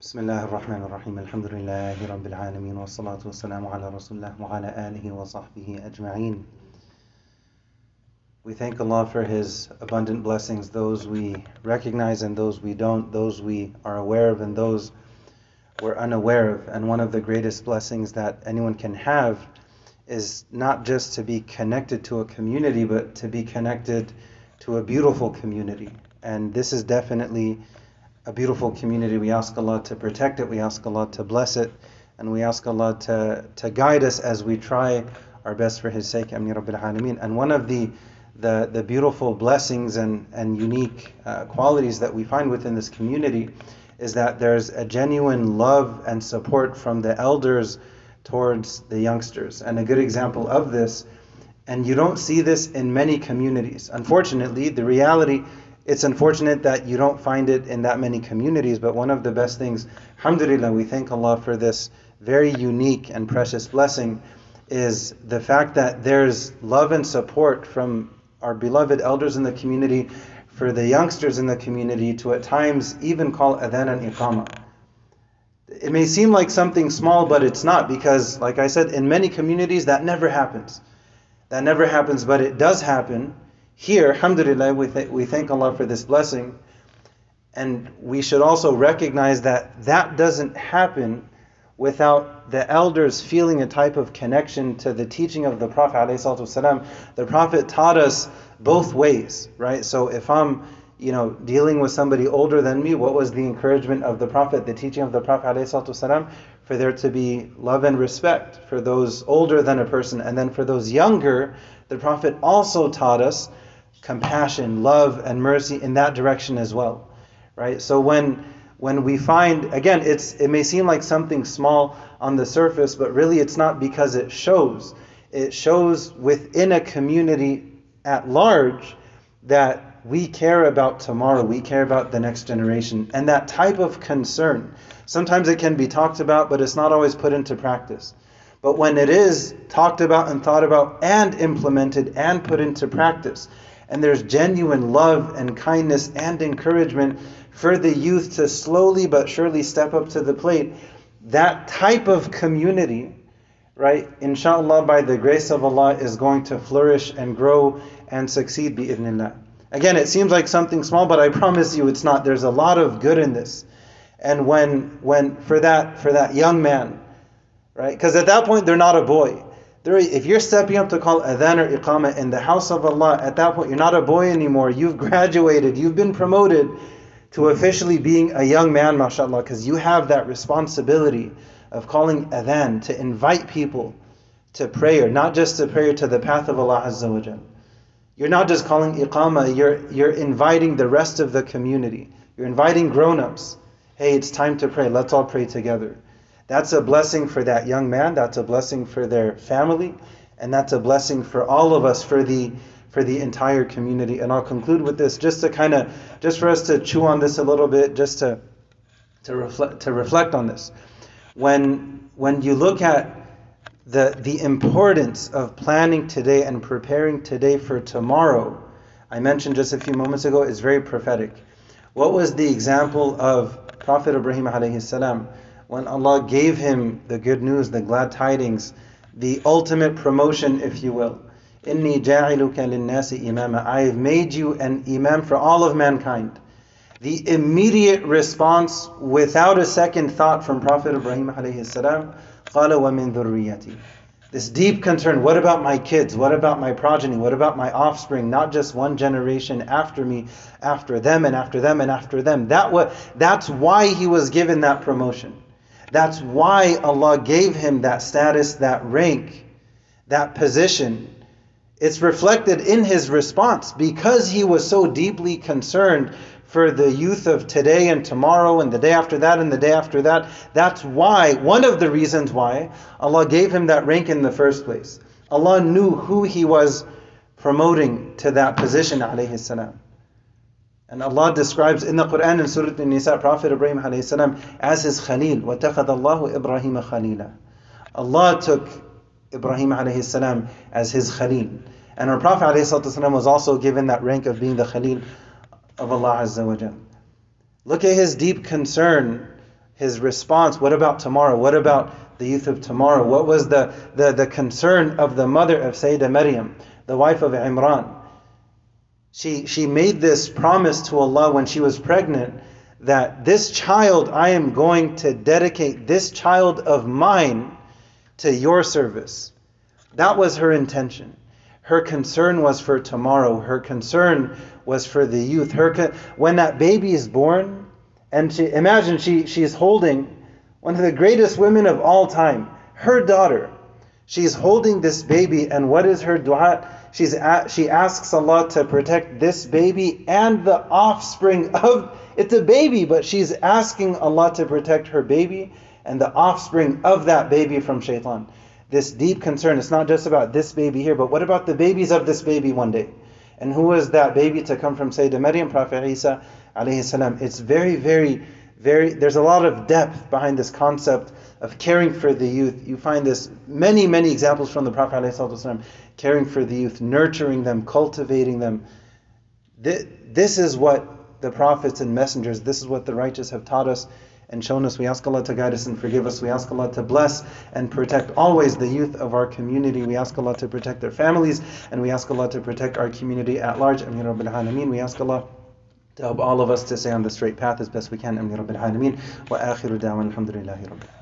بسم الله الرحمن الرحيم الحمد لله رب العالمين والصلاة والسلام على رسول الله وعلى آله وصحبه أجمعين We thank Allah for His abundant blessings, those we recognize and those we don't, those we are aware of and those we're unaware of. And one of the greatest blessings that anyone can have is not just to be connected to a community, but to be connected to a beautiful community. And this is definitely a beautiful community. We ask Allah to protect it, we ask Allah to bless it, and we ask Allah to, to guide us as we try our best for His sake. Rabbil Alameen. And one of the the, the beautiful blessings and, and unique uh, qualities that we find within this community is that there's a genuine love and support from the elders towards the youngsters. And a good example of this, and you don't see this in many communities. Unfortunately, the reality, it's unfortunate that you don't find it in that many communities, but one of the best things, alhamdulillah, we thank Allah for this very unique and precious blessing, is the fact that there's love and support from our beloved elders in the community, for the youngsters in the community to at times even call adhan and iqama. It may seem like something small, but it's not because, like I said, in many communities that never happens. That never happens, but it does happen. Here, alhamdulillah, we, th- we thank Allah for this blessing. And we should also recognize that that doesn't happen without the elders feeling a type of connection to the teaching of the Prophet ﷺ. The Prophet taught us both ways, right? So if I'm, you know, dealing with somebody older than me, what was the encouragement of the Prophet, the teaching of the Prophet ﷺ? For there to be love and respect for those older than a person, and then for those younger, the Prophet also taught us compassion, love, and mercy in that direction as well, right? So when when we find again it's it may seem like something small on the surface but really it's not because it shows. It shows within a community at large that we care about tomorrow we care about the next generation and that type of concern. Sometimes it can be talked about but it's not always put into practice. But when it is talked about and thought about and implemented and put into practice and there's genuine love and kindness and encouragement for the youth to slowly but surely step up to the plate. That type of community, right, inshallah, by the grace of Allah, is going to flourish and grow and succeed, bi'idhnillah. Again, it seems like something small, but I promise you it's not. There's a lot of good in this. And when, when for that, for that young man, right, because at that point they're not a boy. They're, if you're stepping up to call adhan or iqamah in the house of Allah, at that point you're not a boy anymore. You've graduated. You've been promoted to officially being a young man, mashallah, because you have that responsibility of calling adhan, to invite people to prayer, not just to prayer to the path of Allah Azza wa. You're not just calling iqamah, you're, you're inviting the rest of the community. You're inviting grown-ups. Hey, it's time to pray. Let's all pray together. That's a blessing for that young man, that's a blessing for their family, and that's a blessing for all of us, for the for the entire community. And I'll conclude with this just to kind of, just for us to chew on this a little bit, just to, to, reflect, to reflect on this. When, when you look at the, the importance of planning today and preparing today for tomorrow, I mentioned just a few moments ago, is very prophetic. What was the example of Prophet Ibrahim alayhi salam when Allah gave him the good news, the glad tidings, the ultimate promotion, if you will? Inni ja'iluka linnasi imama. I have made you an imam for all of mankind. The immediate response, without a second thought from Prophet Ibrahim alayhi salam, قال ومن ذريتي. This deep concern, what about my kids? What about my progeny? What about my offspring? Not just one generation after me, after them and after them and after them. That was, that's why he was given that promotion. That's why Allah gave him that status, that rank, that position it's reflected in his response because he was so deeply concerned for the youth of today and tomorrow and the day after that and the day after that. That's why, one of the reasons why Allah gave him that rank in the first place. Allah knew who he was promoting to that position, alayhi salam. And Allah describes in the Quran in Surah An-Nisa Prophet Ibrahim alayhi salam as his Khalil. وَاتَّخَذَ اللَّهُ إِبْرَاهِيمَ خَلِيلًا Allah took Ibrahim alayhi salam as his Khalil. And our Prophet alayhi salam was also given that rank of being the Khalil of Allah Azza wa Jal. Look at his deep concern, his response, what about tomorrow? What about the youth of tomorrow? What was the, the, the concern of the mother of Sayyidah Maryam, the wife of Imran? She, she made this promise to Allah when she was pregnant that this child, I am going to dedicate this child of mine to your service. That was her intention. Her concern was for tomorrow. Her concern was for the youth. Her when that baby is born, and she imagine she she's holding one of the greatest women of all time, her daughter. She's holding this baby, and what is her dua? She's she asks Allah to protect this baby and the offspring of it's a baby, but she's asking Allah to protect her baby and the offspring of that baby from shaitan. This deep concern. It's not just about this baby here, but what about the babies of this baby one day? And who is that baby to come from Sayyidah Maryam, Prophet Isa? It's very, very, very, there's a lot of depth behind this concept of caring for the youth. You find this many, many examples from the Prophet ﷺ, caring for the youth, nurturing them, cultivating them. This is what the prophets and messengers, this is what the righteous have taught us and shown us. We ask Allah to guide us and forgive us. We ask Allah to bless and protect always the youth of our community. We ask Allah to protect their families and we ask Allah to protect our community at large. Ameen Rabbil Alameen. We ask Allah to help all of us to stay on the straight path as best we can. Alameen. Wa akhiru da'wan alhamdulillahi Rabbil